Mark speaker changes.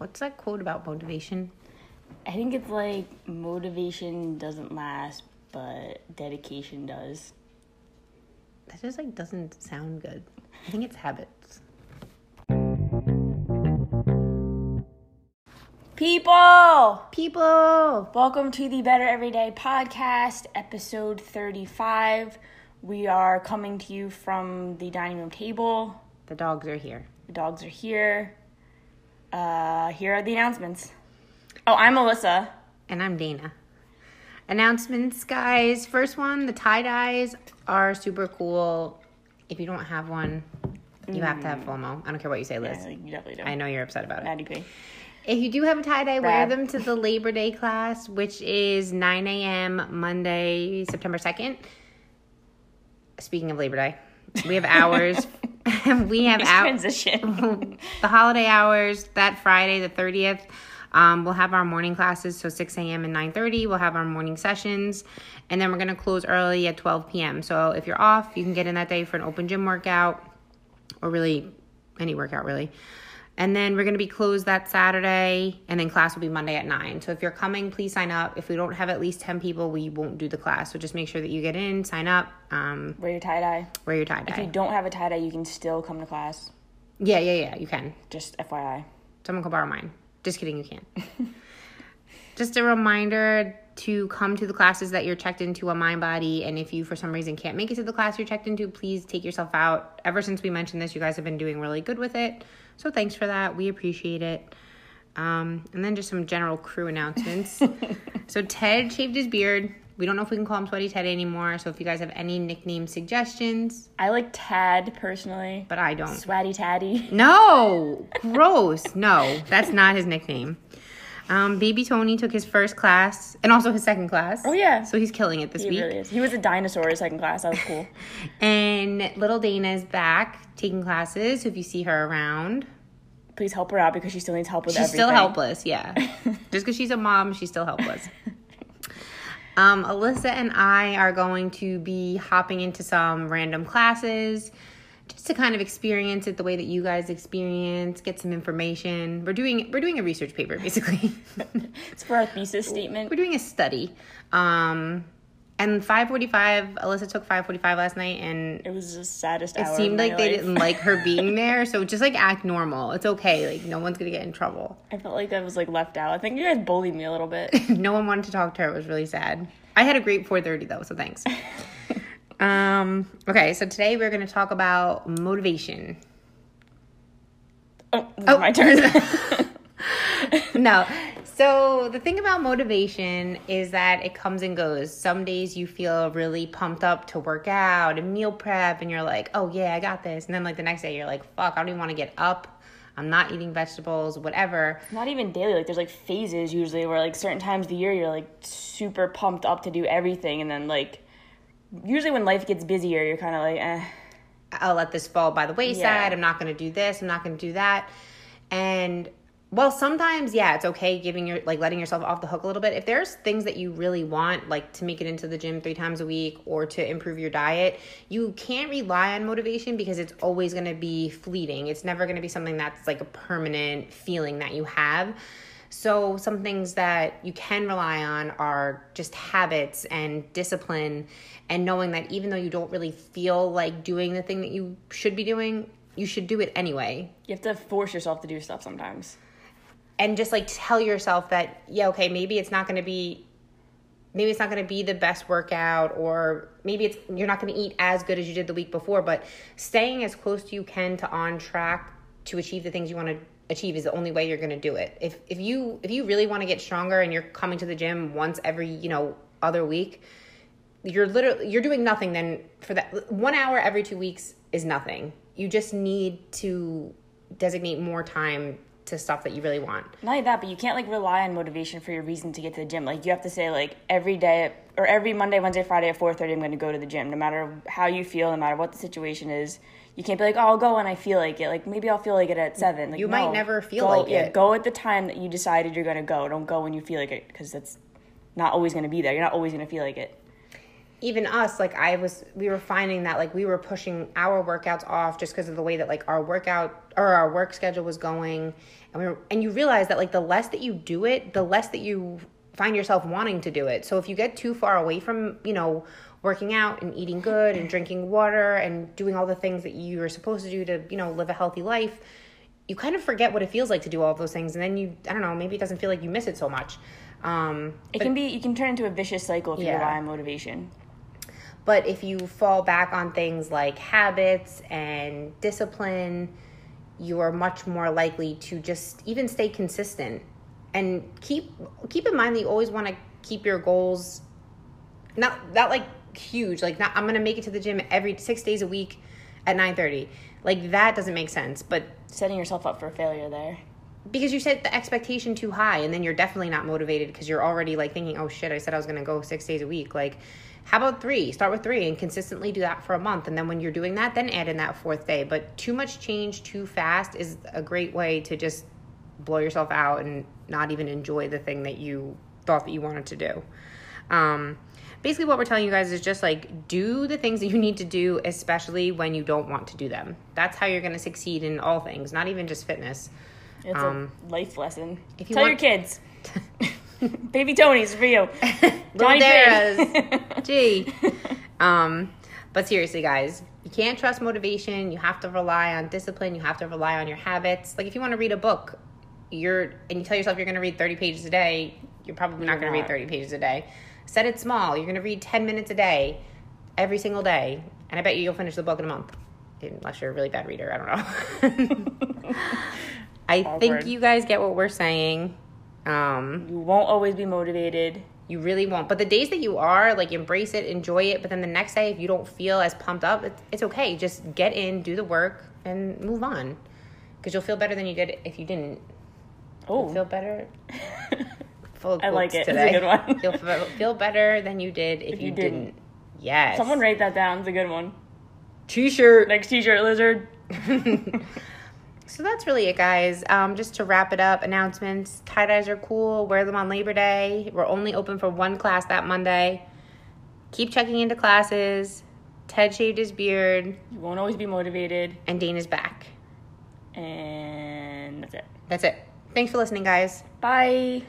Speaker 1: What's that quote about motivation?
Speaker 2: I think it's like motivation doesn't last, but dedication does.
Speaker 1: That just like doesn't sound good. I think it's habits.
Speaker 2: People!
Speaker 1: People!
Speaker 2: Welcome to the Better Everyday Podcast, episode 35. We are coming to you from the dining room table.
Speaker 1: The dogs are here.
Speaker 2: The dogs are here. Uh, here are the announcements. Oh, I'm Alyssa.
Speaker 1: And I'm Dana. Announcements, guys. First one the tie dyes are super cool. If you don't have one, you have to have FOMO. I don't care what you say, Liz.
Speaker 2: Yeah, you definitely do.
Speaker 1: I know you're upset about it.
Speaker 2: I'd agree.
Speaker 1: If you do have a tie dye, wear them to the Labor Day class, which is 9 a.m. Monday, September 2nd. Speaking of Labor Day, we have hours. we have hours.
Speaker 2: transition.
Speaker 1: the holiday hours that Friday, the 30th. Um, we'll have our morning classes, so 6 a.m. and 9:30. We'll have our morning sessions, and then we're gonna close early at 12 p.m. So if you're off, you can get in that day for an open gym workout, or really any workout, really. And then we're gonna be closed that Saturday, and then class will be Monday at 9. So if you're coming, please sign up. If we don't have at least 10 people, we won't do the class. So just make sure that you get in, sign up, um,
Speaker 2: Wear your tie dye.
Speaker 1: wear your tie dye.
Speaker 2: If you don't have a tie dye, you can still come to class.
Speaker 1: Yeah, yeah, yeah. You can.
Speaker 2: Just FYI.
Speaker 1: Someone can borrow mine. Just kidding, you can't. Just a reminder to come to the classes that you're checked into on MindBody. And if you, for some reason, can't make it to the class you're checked into, please take yourself out. Ever since we mentioned this, you guys have been doing really good with it. So thanks for that. We appreciate it. Um, and then just some general crew announcements. so Ted shaved his beard. We don't know if we can call him Sweaty Ted anymore. So if you guys have any nickname suggestions,
Speaker 2: I like Tad personally.
Speaker 1: but I don't.
Speaker 2: Swatty Taddy.
Speaker 1: No, gross. No, that's not his nickname. Um, Baby Tony took his first class and also his second class.
Speaker 2: Oh, yeah.
Speaker 1: So he's killing it this
Speaker 2: He
Speaker 1: week.
Speaker 2: really is. He was a dinosaur in second class. That was cool.
Speaker 1: And little Dana is back taking classes. So if you see her around,
Speaker 2: Please help her out because she still needs help with
Speaker 1: she's
Speaker 2: everything.
Speaker 1: still helpless. Yeah, just because she's a mom, she's still helpless. Um, Alyssa and I are going to be hopping into some random classes just to kind of experience it the way that you guys experience, get some information. We're doing we're doing a research paper basically.
Speaker 2: It's for our thesis statement.
Speaker 1: we're doing a study. Um, and 5:45, Alyssa took 5:45 last night, and
Speaker 2: It was the saddest
Speaker 1: it seemed like they didn't like her being there. So just like act normal. It's okay. Like no one's gonna get in trouble.
Speaker 2: I felt like I was like left out. I think you guys bullied me a little bit.
Speaker 1: no one wanted to talk to her. It was really sad. I had a great 4:30 though, so thanks. Um, okay, so today we're gonna talk about motivation.
Speaker 2: Oh, is my turn.
Speaker 1: no. So the thing about motivation is that it comes and goes. Some days you feel really pumped up to work out and meal prep and you're like, "Oh yeah, I got this." And then like the next day you're like, "Fuck, I don't even want to get up. I'm not eating vegetables, whatever."
Speaker 2: Not even daily. Like there's like phases usually where like certain times of the year you're like super pumped up to do everything, and then like usually when life gets busier, you're kind of like, eh.
Speaker 1: I'll let this fall by the wayside.
Speaker 2: Yeah.
Speaker 1: I'm not going to do this. I'm not going to do that. And well, sometimes yeah, it's okay giving your like letting yourself off the hook a little bit. If there's things that you really want, like to make it into the gym three times a week or to improve your diet, you can't rely on motivation because it's always going to be fleeting. It's never going to be something that's like a permanent feeling that you have. So, some things that you can rely on are just habits and discipline, and knowing that even though you don't really feel like doing the thing that you should be doing, you should do it anyway.
Speaker 2: You have to force yourself to do stuff sometimes.
Speaker 1: And just like tell yourself that, yeah, okay, maybe it's not gonna be. Maybe it's not going to be the best workout, or maybe it's you're not going to eat as good as you did the week before. But staying as close to you can to on track to achieve the things you want to achieve is the only way you're going to do it. If if you if you really want to get stronger and you're coming to the gym once every you know other week, you're literally you're doing nothing then for that one hour every two weeks is nothing. You just need to designate more time to stuff that you really want.
Speaker 2: Not only that, but you can't like rely on motivation for your reason to get to the gym. Like you have to say like every day or every Monday, Wednesday, Friday at four thirty, I'm going to go to the gym. No matter how you feel, no matter what the situation is, you can't be like, oh, I'll go when I feel like it. Like maybe I'll feel like it at seven. Like,
Speaker 1: You might never feel
Speaker 2: Go-
Speaker 1: like
Speaker 2: yeah,
Speaker 1: it.
Speaker 2: Go at the time that you decided you're going to go. Don't go when you feel like it because that's not always going to be there. You're not always going to feel like it.
Speaker 1: Even us, like I was, we were finding that like we were pushing our workouts off just because of the way that like our workout or our work schedule was going, and we were, and you realize that like the less that you do it, the less that you find yourself wanting to do it. So if you get too far away from you know working out and eating good and drinking water and doing all the things that you are supposed to do to you know live a healthy life, you kind of forget what it feels like to do all those things, and then you I don't know maybe it doesn't feel like you miss it so much. Um,
Speaker 2: It can be you can turn into a vicious cycle if you rely on motivation.
Speaker 1: But if you fall back on things like habits and discipline, you are much more likely to just even stay consistent. And keep keep in mind that you always want to keep your goals not not like huge, like not I'm to make it to the gym every 6 days a week at 9:30. Like that doesn't make sense, but
Speaker 2: Setting yourself up for failure there.
Speaker 1: Because you set the expectation too high and then you're definitely not motivated because you're already like thinking oh shit i said i was going to go six days a week. Like how about three? Start with three and consistently do that for a month and then when you're doing that then add in that fourth day. But too much change too fast is a great way to just blow yourself out and not even enjoy the thing that you thought that you wanted to do. Um, basically what we're telling you guys is just like do the things that you need to do especially when you don't want to do them. That's how you're going to succeed in all things not even just fitness
Speaker 2: It's
Speaker 1: Um,
Speaker 2: a life lesson.
Speaker 1: if you
Speaker 2: Tell
Speaker 1: want-
Speaker 2: your kids. Baby Tony's for you.
Speaker 1: Little
Speaker 2: Johnny
Speaker 1: Dara's. Gee. Um, but seriously, guys, you can't trust motivation. You have to rely on discipline. You have to rely on your habits. Like if you want to read a book, you're and you tell yourself you're going to read 30 pages a day, you're probably not going to read 30 pages a day. Set it small. You're going to read 10 minutes a day, every single day, and I bet you you'll finish the book in a month, unless you're a really bad reader. I don't know. I think you guys get what we're saying. Um,
Speaker 2: You won't always be motivated.
Speaker 1: you really won't. But the days that you are, like, embrace it, enjoy it. But then the next day, if you don't feel as pumped up, it's, it's okay. Just get in, do the work, and move on. Because you'll feel better than you did if you didn't.
Speaker 2: Oh,
Speaker 1: You'll feel better. Full
Speaker 2: I like it. It's a good one.
Speaker 1: you'll feel, better than you did if, you,
Speaker 2: you
Speaker 1: didn't.
Speaker 2: didn't.
Speaker 1: Yes.
Speaker 2: someone write that down. It's a good one.
Speaker 1: T-shirt.
Speaker 2: Next T-shirt, lizard.
Speaker 1: So that's really it, guys. Um, just to wrap it up, announcements. Tie dyes are cool. Wear them on Labor Day. We're only open for one class that Monday. Keep checking into classes. Ted shaved his beard,
Speaker 2: You won't always be motivated,
Speaker 1: and Dana's back.
Speaker 2: and that's it.
Speaker 1: That's it. Thanks for listening, guys.
Speaker 2: Bye.